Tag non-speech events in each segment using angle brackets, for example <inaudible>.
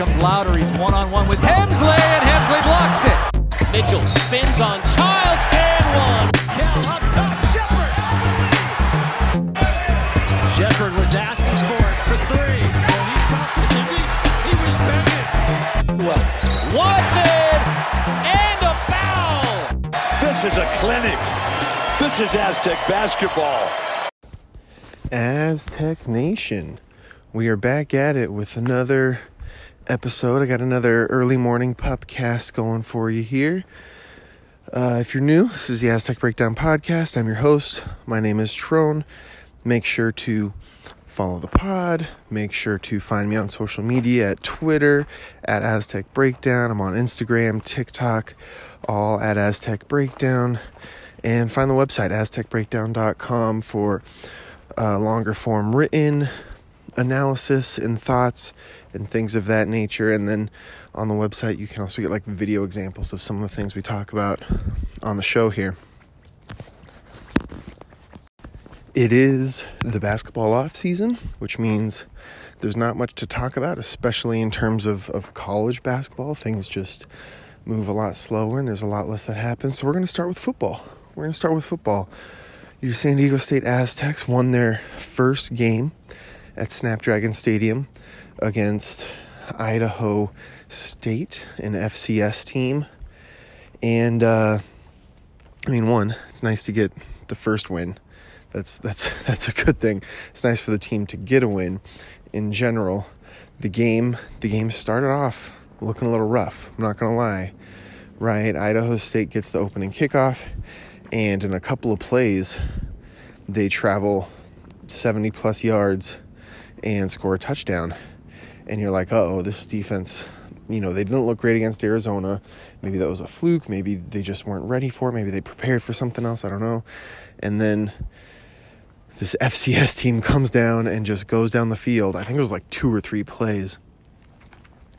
comes Louder. He's one on one with Hemsley, and Hemsley blocks it. Mitchell spins on Childs and one. Cal up top, Shepard. Shepard was asking for it for three. Well, he felt it, didn't he? He was bending. Well, Watson and a foul. This is a clinic. This is Aztec basketball. Aztec Nation. We are back at it with another episode. I got another early morning pupcast going for you here. Uh, if you're new, this is the Aztec Breakdown Podcast. I'm your host. My name is Tron. Make sure to follow the pod. Make sure to find me on social media at Twitter at Aztec Breakdown. I'm on Instagram, TikTok, all at Aztec Breakdown. And find the website, aztecbreakdown.com, for uh, longer form written analysis and thoughts and things of that nature. And then on the website, you can also get like video examples of some of the things we talk about on the show here. It is the basketball off season, which means there's not much to talk about, especially in terms of, of college basketball. Things just move a lot slower and there's a lot less that happens. So we're going to start with football. We're going to start with football. Your San Diego State Aztecs won their first game at Snapdragon Stadium against Idaho State, an FCS team. And uh, I mean, one, it's nice to get the first win. That's that's <laughs> that's a good thing. It's nice for the team to get a win. In general, the game the game started off looking a little rough. I'm not gonna lie. Right, Idaho State gets the opening kickoff, and in a couple of plays, they travel 70 plus yards and score a touchdown. And you're like, oh, this defense, you know, they didn't look great against Arizona. Maybe that was a fluke. Maybe they just weren't ready for it. Maybe they prepared for something else. I don't know. And then this FCS team comes down and just goes down the field. I think it was like two or three plays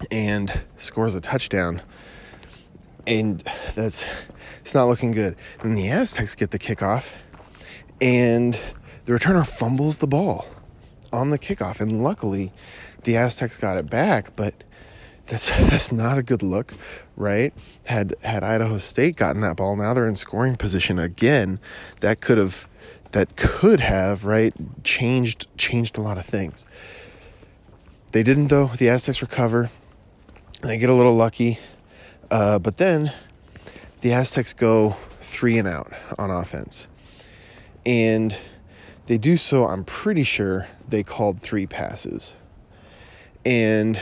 and scores a touchdown. And that's it's not looking good. And the Aztecs get the kickoff and the returner fumbles the ball on the kickoff. And luckily the Aztecs got it back, but that's <laughs> that's not a good look, right? Had had Idaho State gotten that ball, now they're in scoring position again. That could have that could have, right, changed changed a lot of things. They didn't though. The Aztecs recover. They get a little lucky. Uh, but then the Aztecs go three and out on offense. And they do so, I'm pretty sure they called three passes. And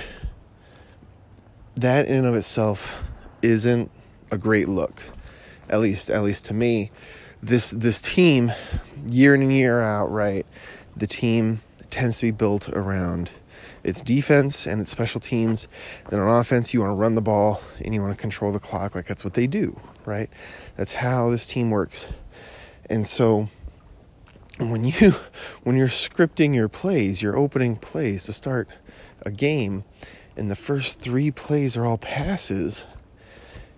that in and of itself isn't a great look. At least at least to me. This this team, year in and year out, right, the team tends to be built around its defense and its special teams. Then on offense, you want to run the ball and you want to control the clock. Like that's what they do, right? That's how this team works. And so when you <laughs> when you're scripting your plays, your opening plays to start a game, and the first three plays are all passes,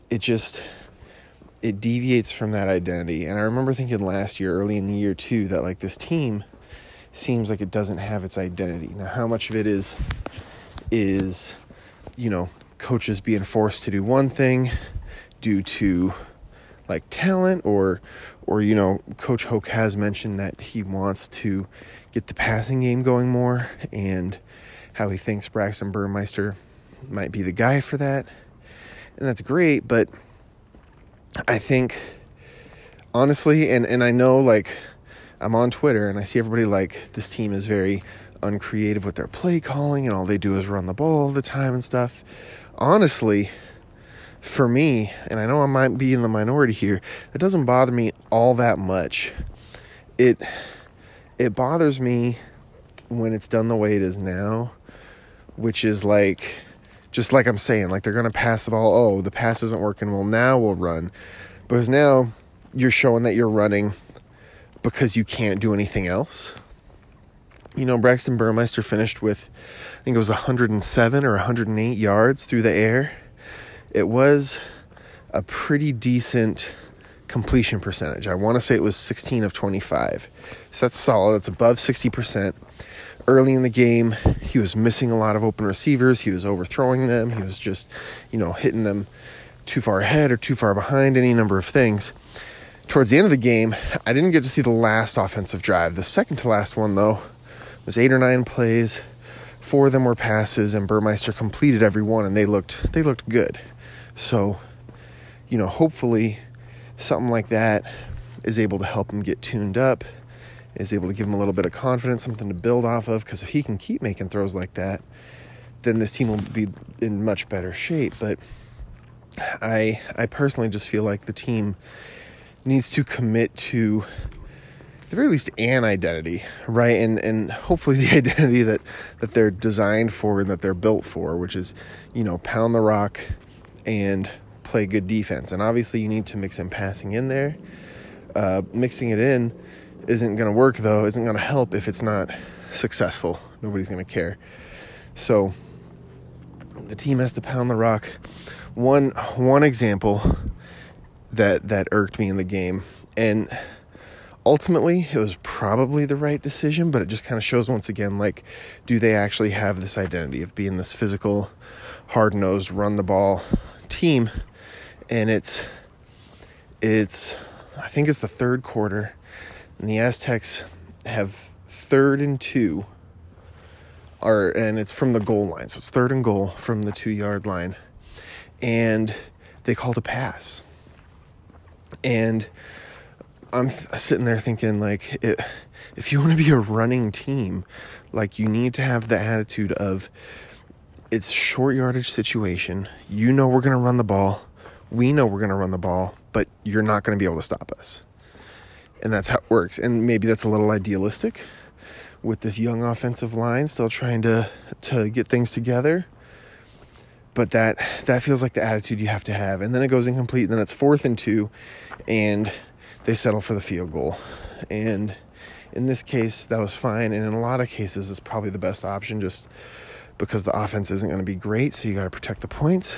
it just it deviates from that identity. And I remember thinking last year, early in the year too, that like this team seems like it doesn't have its identity. Now, how much of it is is you know coaches being forced to do one thing due to like talent or or you know coach Hoke has mentioned that he wants to get the passing game going more and how he thinks Braxton Burmeister might be the guy for that and that's great but I think honestly and and I know like I'm on Twitter and I see everybody like this team is very uncreative with their play calling and all they do is run the ball all the time and stuff. Honestly, for me, and I know I might be in the minority here, it doesn't bother me all that much. It it bothers me when it's done the way it is now, which is like just like I'm saying, like they're gonna pass the ball. Oh, the pass isn't working. Well, now we'll run, because now you're showing that you're running because you can't do anything else. You know, Braxton Burmeister finished with, I think it was 107 or 108 yards through the air. It was a pretty decent completion percentage. I want to say it was 16 of 25. So that's solid. That's above 60%. early in the game, he was missing a lot of open receivers. He was overthrowing them. He was just, you know, hitting them too far ahead or too far behind, any number of things. Towards the end of the game, I didn't get to see the last offensive drive. The second to last one, though, was eight or nine plays. Four of them were passes, and Burmeister completed every one, and they looked they looked good. So, you know, hopefully, something like that is able to help him get tuned up, is able to give him a little bit of confidence, something to build off of. Because if he can keep making throws like that, then this team will be in much better shape. But I I personally just feel like the team needs to commit to the very least an identity, right? And and hopefully the <laughs> identity that that they're designed for and that they're built for, which is, you know, pound the rock and play good defense. And obviously you need to mix in passing in there. Uh, mixing it in isn't going to work though, isn't going to help if it's not successful. Nobody's going to care. So the team has to pound the rock. One one example that that irked me in the game and ultimately it was probably the right decision but it just kind of shows once again like do they actually have this identity of being this physical hard-nosed run the ball team and it's it's i think it's the third quarter and the aztecs have third and two are and it's from the goal line. So it's third and goal from the two yard line and they called a pass. And I'm sitting there thinking like it, if you want to be a running team, like you need to have the attitude of it's short yardage situation. You know we're going to run the ball. We know we're going to run the ball, but you're not going to be able to stop us. And that's how it works. And maybe that's a little idealistic with this young offensive line still trying to to get things together. But that that feels like the attitude you have to have. And then it goes incomplete, and then it's fourth and 2 and they settle for the field goal. And in this case, that was fine. And in a lot of cases, it's probably the best option just because the offense isn't going to be great. So you got to protect the points.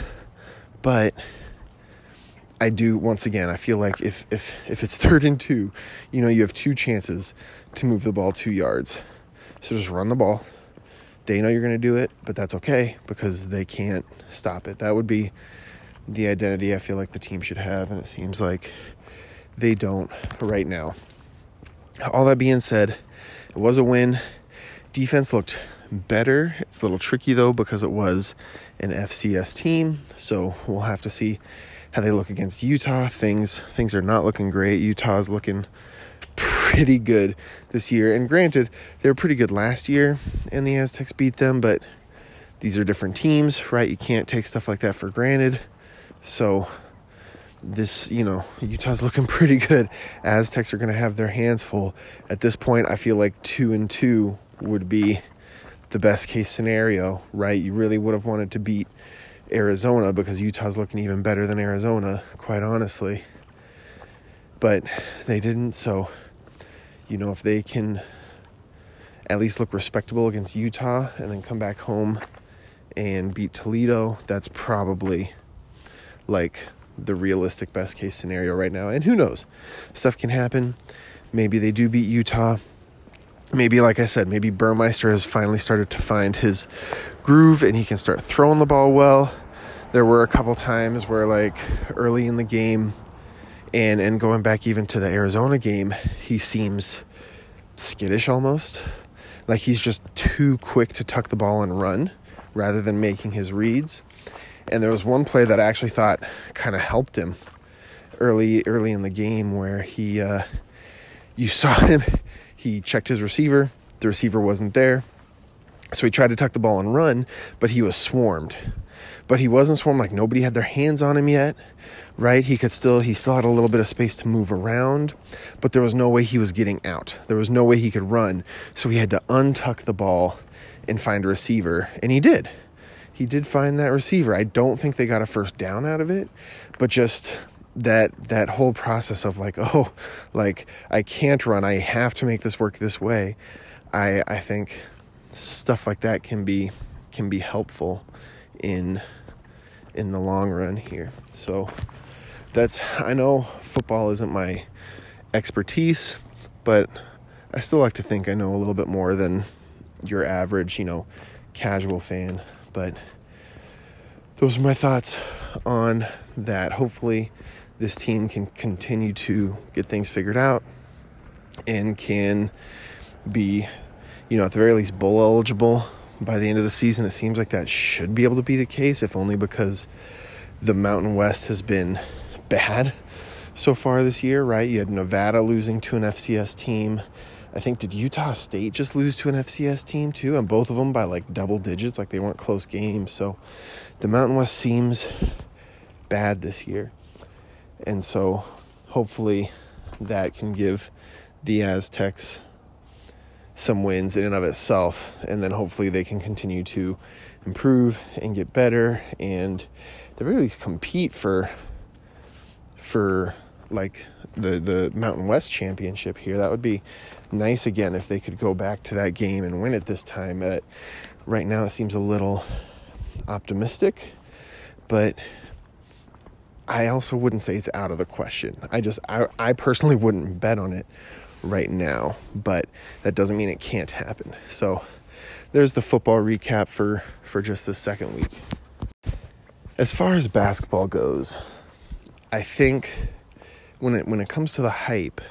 But I do, once again, I feel like if, if, if it's third and two, you know, you have two chances to move the ball two yards. So just run the ball. They know you're going to do it, but that's okay because they can't stop it. That would be the identity I feel like the team should have. And it seems like they don't right now. All that being said, it was a win. Defense looked better. It's a little tricky though because it was an FCS team, so we'll have to see how they look against Utah. Things things are not looking great. Utah's looking pretty good this year. And granted, they were pretty good last year and the Aztecs beat them, but these are different teams, right? You can't take stuff like that for granted. So this, you know, Utah's <laughs> looking pretty good. Aztecs are going to have their hands full. At this point, I feel like two and two would be the best case scenario, right? You really would have wanted to beat Arizona because Utah's looking even better than Arizona, quite honestly. But they didn't, so, you know, if they can at least look respectable against Utah and then come back home and beat Toledo, that's probably like the realistic best case scenario right now. And who knows? Stuff can happen. Maybe they do beat Utah. Maybe, like I said, maybe Burmeister has finally started to find his groove and he can start throwing the ball well. There were a couple times where, like, early in the game and, and going back even to the Arizona game, he seems skittish almost. Like he's just too quick to tuck the ball and run rather than making his reads. And there was one play that I actually thought kind of helped him early early in the game where he uh, you saw <laughs> him he checked his receiver. The receiver wasn't there. So he tried to tuck the ball and run but he was swarmed. But he wasn't swarmed like nobody had their hands on him yet right? He could still he still had a little bit of space to move around but there was no way he was getting out. There was no way he could run. So he had to untuck the ball and find a receiver and he did. He did find that receiver. I don't think they got a first down out of it, but just that that whole process of like, <laughs> oh, like I can't run. I have to make this work this way. I I think stuff like that can be can be helpful in in the long run here. So that's I know football isn't my expertise, but I still like to think I know a little bit more than your average, you know, casual fan. But those are my thoughts on that. Hopefully, this team can continue to get things figured out and can be, you know, at the very least, bowl eligible by the end of the season. It seems like that should be able to be the case, if only because the Mountain West has been bad so far this year, right? You had Nevada losing to an FCS team. I think did Utah State just lose to an FCS team too, and both of them by like double digits, like they weren't close games. So the Mountain West seems bad this year, and so hopefully that can give the Aztecs some wins in and of itself, and then hopefully they can continue to improve and get better, and they really compete for for like the the Mountain West Championship here. That would be nice again if they could go back to that game and win it this time. But right now it seems a little optimistic, but I also wouldn't say it's out of the question. I just I, I personally wouldn't bet on it right now, but that doesn't mean it can't happen. So there's the football recap for for just the second week. As far as basketball goes, I think when it when it comes to the hype,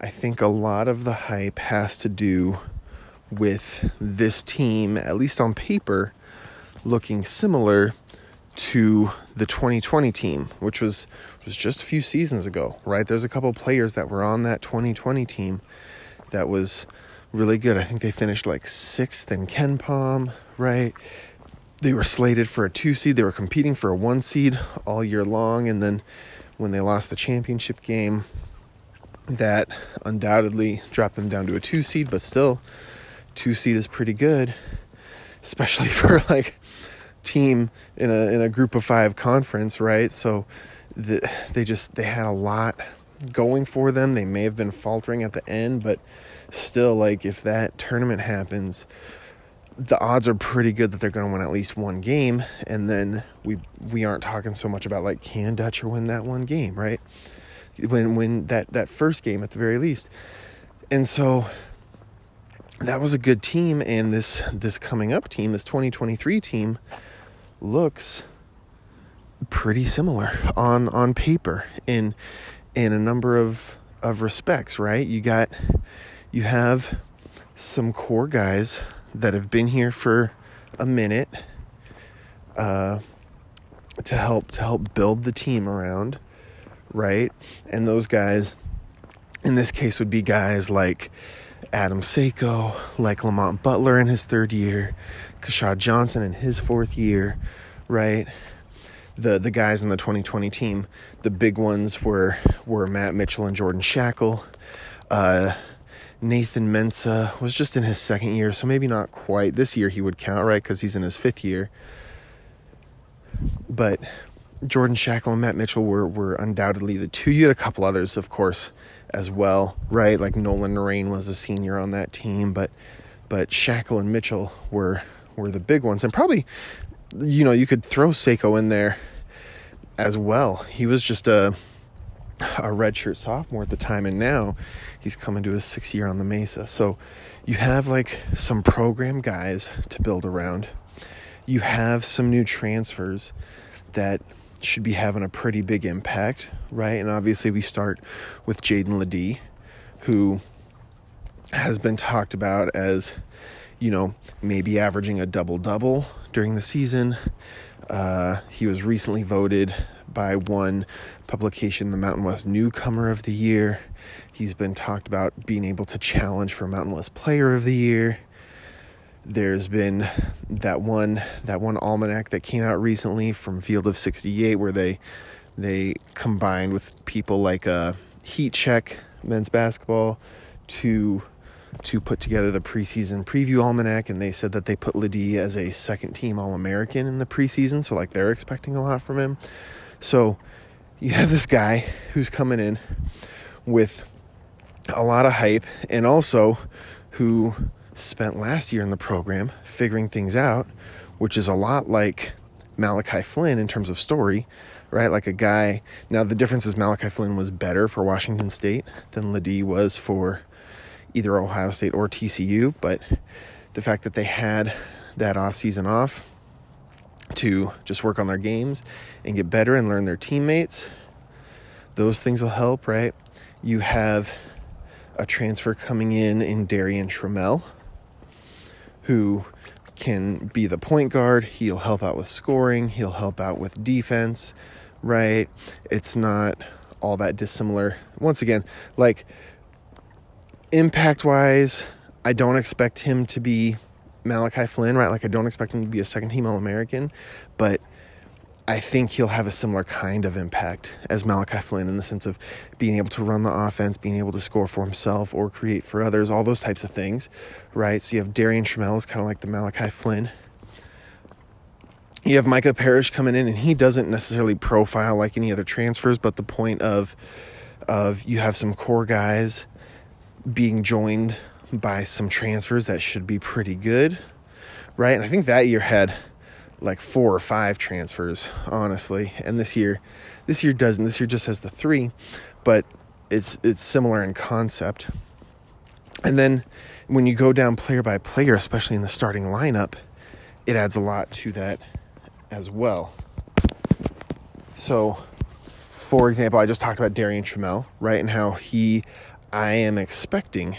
I think a lot of the hype has to do with this team, at least on paper, looking similar to the 2020 team, which was was just a few seasons ago, right? There's a couple players that were on that 2020 team that was really good. I think they finished like sixth in KenPom, right? They were slated for a two seed. They were competing for a one seed all year long, and then when they lost the championship game. That undoubtedly dropped them down to a two seed, but still, two seed is pretty good, especially <laughs> for like team in a in a group of five conference, right? So the, they just they had a lot going for them. They may have been faltering at the end, but still, like if that tournament happens, the odds are pretty good that they're going to win at least one game and then we we aren't talking so much about like can Dutcher win that one game right when when that that first game at the very least and so that was a good team and this this coming up team this 2023 team looks pretty similar on on paper in in a number of of respects right you got you have some core guys that have been here for a minute uh, to help to help build the team around, right? And those guys, in this case, would be guys like Adam Seiko, like Lamont Butler in his third year, Keshad Johnson in his fourth year, right? The the guys in the 2020 team, the big ones were were Matt Mitchell and Jordan Schakel. Uh, Nathan Mensah was just in his second year, so maybe not quite. This year he would count, right? Because he's in his fifth year. But Jordan Schakel and Matt Mitchell were, were undoubtedly the two. You had a couple others, of course, as well, right? Like Nolan Narain was a senior on that team, but but Schakel and Mitchell were were the big ones, and probably, you know, you could throw Seiko in there as well. He was just a a redshirt sophomore at the time, and now he's coming to his sixth year on the Mesa. So you have like some program guys to build around. You have some new transfers that should be having a pretty big impact, right? And obviously, we start with Jaedon LeDee, who has been talked about as, you know, maybe averaging a double double during the season. Uh, he was recently voted by one publication the Mountain West Newcomer of the Year. He's been talked about being able to challenge for Mountain West Player of the Year. There's been that one that one almanac that came out recently from Field of 68 where they they combined with people like uh, Heat Check men's basketball to to put together the preseason preview almanac and they said that they put LeDee as a second team All-American in the preseason so like they're expecting a lot from him. So you have this guy who's coming in with a lot of hype and also who spent last year in the program figuring things out, which is a lot like Malachi Flynn in terms of story, right? Like a guy. Now, the difference is Malachi Flynn was better for Washington State than LeDee was for either Ohio State or TCU, but the fact that they had that off season off to just work on their games and get better and learn their teammates. Those things will help, right? You have a transfer coming in in Darian Trammell, who can be the point guard. He'll help out with scoring, he'll help out with defense, right? It's not all that dissimilar. Once again, like impact wise, I don't expect him to be Malachi Flynn, right? Like I don't expect him to be a second team All American, but I think he'll have a similar kind of impact as Malachi Flynn in the sense of being able to run the offense, being able to score for himself or create for others, all those types of things, right? So you have Darian Trammell is kind of like the Malachi Flynn. You have Micah Parrish coming in, and he doesn't necessarily profile like any other transfers, but the point of of you have some core guys being joined by some transfers that should be pretty good, right? And I think that year had like four or five transfers, honestly. And this year, this year doesn't. This year just has the three, but it's it's similar in concept. And then when you go down player by player, especially in the starting lineup, it adds a lot to that as well. So, for example, I just talked about Darian Trammell, right, and how he, I am expecting,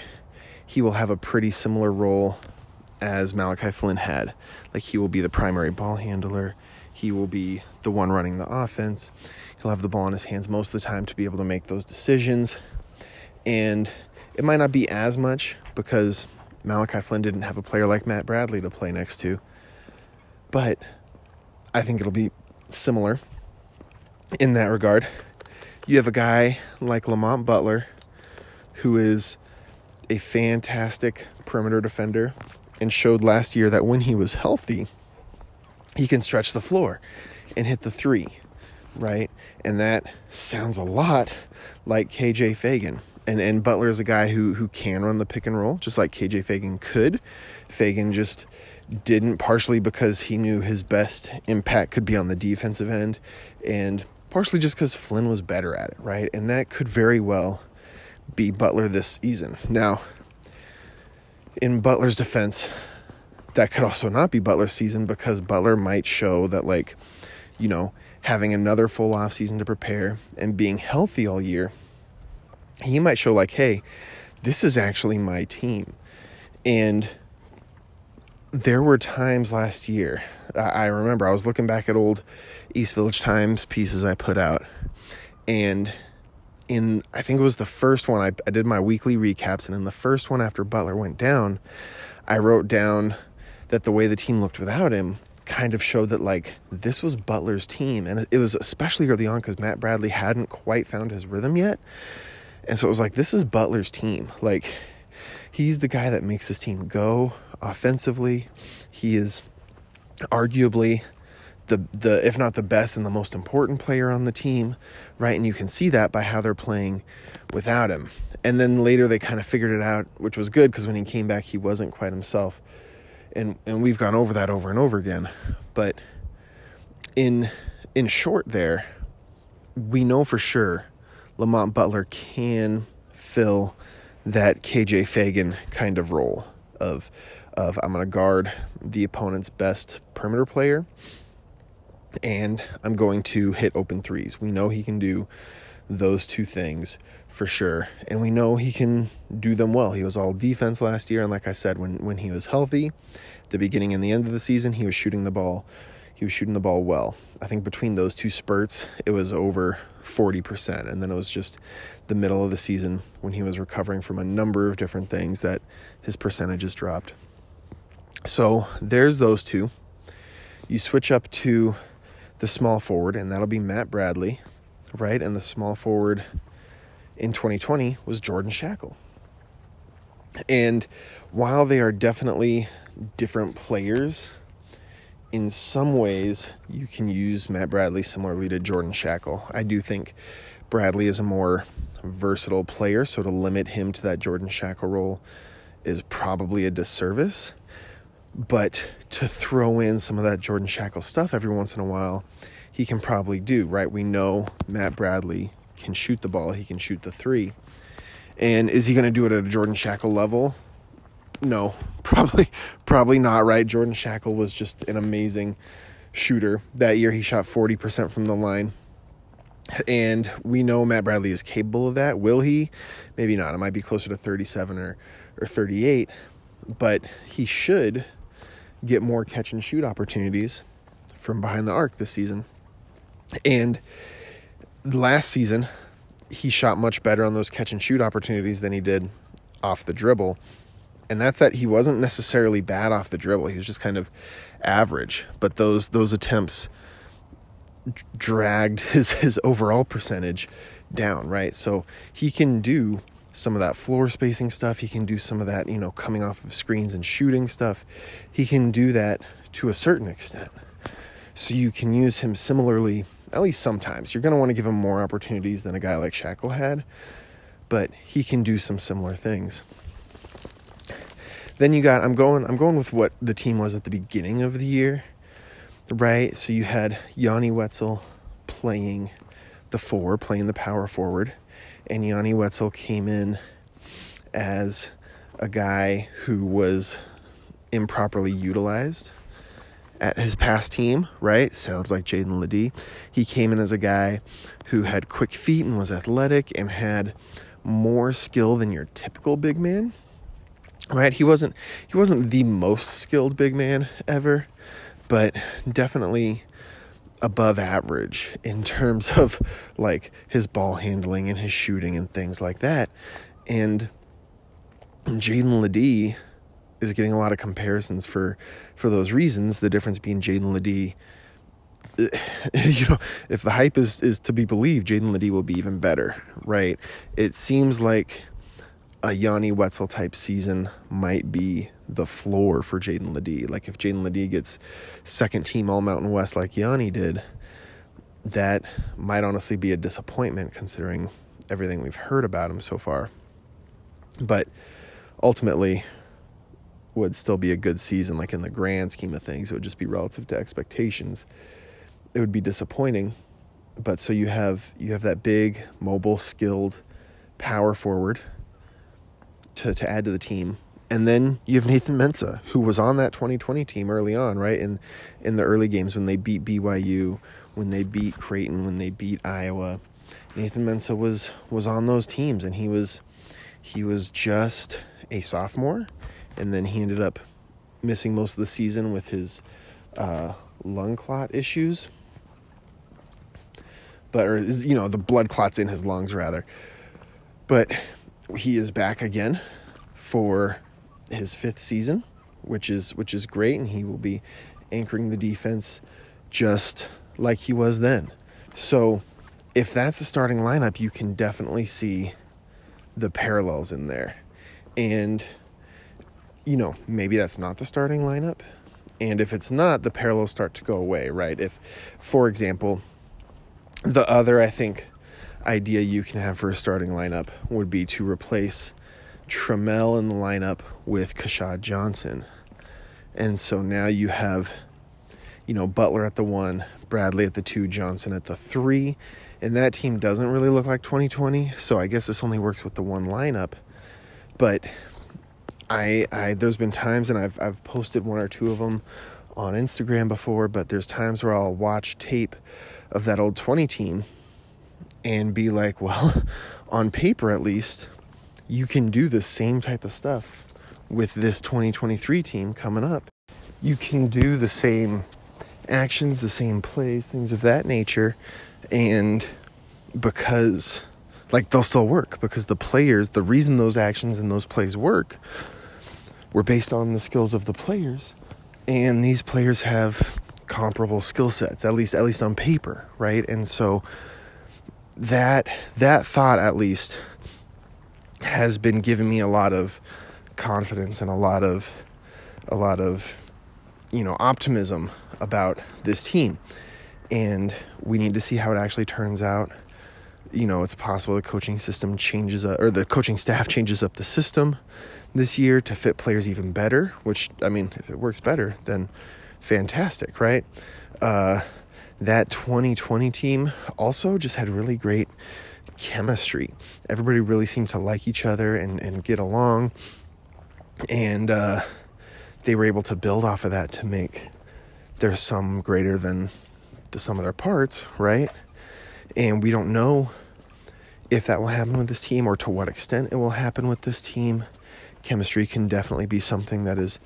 he will have a pretty similar role as Malachi Flynn had. Like he will be the primary ball handler. He will be the one running the offense. He'll have the ball in his hands most of the time to be able to make those decisions. And it might not be as much because Malachi Flynn didn't have a player like Matt Bradley to play next to. But I think it'll be similar in that regard. You have a guy like Lamont Butler who is a fantastic perimeter defender and showed last year that when he was healthy, he can stretch the floor and hit the three, right? And that sounds a lot like KJ Feagin. And and Butler is a guy who who can run the pick and roll, just like KJ Feagin could. Feagin just didn't partially because he knew his best impact could be on the defensive end and partially just because Flynn was better at it, right? And that could very well be Butler this season. Now, in Butler's defense, that could also not be Butler's season because Butler might show that, like, you know, having another full off season to prepare and being healthy all year, he might show, like, hey, this is actually my team. And there were times last year, I remember I was looking back at old East Village Times pieces I put out, and in I think it was the first one I, I did my weekly recaps, and in the first one after Butler went down, I wrote down that the way the team looked without him kind of showed that like this was Butler's team, and it was especially early on because Matt Bradley hadn't quite found his rhythm yet, and so it was like this is Butler's team, like he's the guy that makes this team go offensively. He is arguably the the if not the best and the most important player on the team, right? And you can see that by how they're playing without him. And then later they kind of figured it out, which was good because when he came back he wasn't quite himself. And and we've gone over that over and over again. But in in short there, we know for sure Lamont Butler can fill that KJ Feagin kind of role of of I'm going to guard the opponent's best perimeter player and I'm going to hit open threes. We know he can do those two things for sure, and we know he can do them well. He was all defense last year, and like I said, when when he was healthy, the beginning and the end of the season, he was shooting the ball. He was shooting the ball well. I think between those two spurts, it was over 40%. And then it was just the middle of the season when he was recovering from a number of different things that his percentages dropped. So there's those two. You switch up to the small forward, and that'll be Matt Bradley, right? And the small forward in 2020 was Jordan Schakel. And while they are definitely different players, in some ways you can use Matt Bradley similarly to Jordan Schakel. I do think Bradley is a more versatile player, so to limit him to that Jordan Schakel role is probably a disservice. But to throw in some of that Jordan Schakel stuff every once in a while, he can probably do, right? We know Matt Bradley can shoot the ball, he can shoot the three. And is he going to do it at a Jordan Schakel level? no, <laughs> probably probably not right. Jordan Schakel was just an amazing shooter. That year he shot 40% from the line. And we know Matt Bradley is capable of that. Will he? Maybe not. It might be closer to 37 or or 38, but he should get more catch and shoot opportunities from behind the arc this season. And last season, he shot much better on those catch and shoot opportunities than he did off the dribble. And that's that he wasn't necessarily bad off the dribble. He was just kind of average, but those those attempts dragged <laughs> his his overall percentage down, right? So he can do some of that floor spacing stuff. He can do some of that, you know, coming off of screens and shooting stuff. He can do that to a certain extent. So you can use him similarly, at least sometimes. You're going to want to give him more opportunities than a guy like Schakel had, but he can do some similar things. Then you got I'm going I'm going with what the team was at the beginning of the year. Right? So you had Yanni Wetzel playing the four, playing the power forward and Yanni Wetzel came in as a guy who was improperly utilized at his past team, right? Sounds like Jaedon LeDee. He came in as a guy who had quick feet and was athletic and had more skill than your typical big man. Right? He wasn't he wasn't the most skilled big man ever, but definitely above average in terms of like his ball handling and his shooting and things like that. And Jaedon LeDee is getting a lot of comparisons for for those reasons. The difference being Jaedon LeDee, eh, <laughs> you know, if the hype is is to be believed, Jaedon LeDee will be even better, right? It seems like a Yanni Wetzel type season might be the floor for Jaedon LeDee. Like if Jaedon LeDee gets second team All Mountain West like Yanni did, that might honestly be a disappointment considering everything we've heard about him so far. But ultimately, would still be a good season. Like in the grand scheme of things, it would just be relative to expectations. It would be disappointing, but so you have you have that big, mobile, skilled power forward to to add to the team and then you have Nathan Mensah, who was on that 2020 team early on, right? In in the early games when they beat BYU, when they beat Creighton, when they beat Iowa. Nathan Mensah was was on those teams and he was he was just a sophomore and then he ended up missing most of the season with his uh, lung clot issues. But or you know, the blood clots in his lungs rather. But he is back again for his fifth season, which is which is great, and he will be anchoring the defense just like he was then. So, if that's the starting lineup, you can definitely see the parallels in there. And you know, maybe that's not the starting lineup. And if it's not, the parallels start to go away, right? If for example, the other I think idea you can have for a starting lineup would be to replace Trammell in the lineup with Keshad Johnson. And so now you have, you know, Butler at the one, Bradley at the two, Johnson at the three. And that team doesn't really look like 2020. So I guess this only works with the one lineup. But I, I there's been times, and I've, I've posted one or two of them on Instagram before, but there's times where I'll watch tape of that old 20 team and be like, well, <laughs> on paper at least, you can do the same type of stuff with this 2023 team coming up. You can do the same actions, the same plays, things of that nature, and because like they'll still work because the players, the reason those actions and those plays work were based on the skills of the players, and these players have comparable skill sets, at least at least on paper, right? And so that that thought at least has been giving me a lot of confidence and a lot of a lot of you know optimism about this team. And we need to see how it actually turns out. You know it's possible the coaching system changes uh, or the coaching staff <laughs> changes up the system this year to fit players even better which i mean if it works better then fantastic right? Uh, that 2020 team also just had really great chemistry. Everybody really seemed to like each other and, and get along. and uh, they were able to build off of that to make their sum greater than the sum of their parts, right? And we don't know if that will happen with this team or to what extent it will happen with this team. Chemistry can definitely be something that is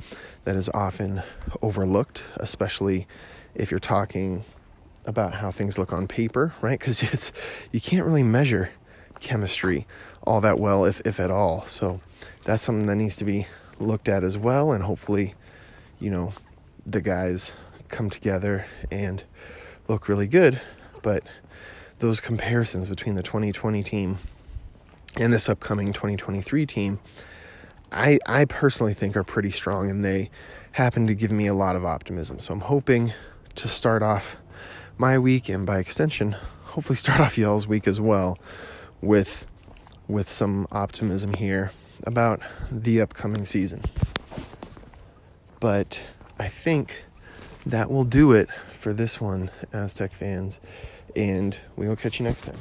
that is often overlooked, especially if you're talking about how things look on paper, right? Because <laughs> it's you can't really measure chemistry all that well, if if at all. So that's something that needs to be looked at as well, and hopefully, you know, the guys come together and look really good. But those comparisons between the 2020 team and this upcoming 2023 team, I I personally think are pretty strong, and they happen to give me a lot of optimism. So I'm hoping to start off my week and by extension, hopefully start <laughs> off y'all's week as well with with some optimism here about the upcoming season. But I think that will do it for this one, Aztec fans, and we will catch you next time.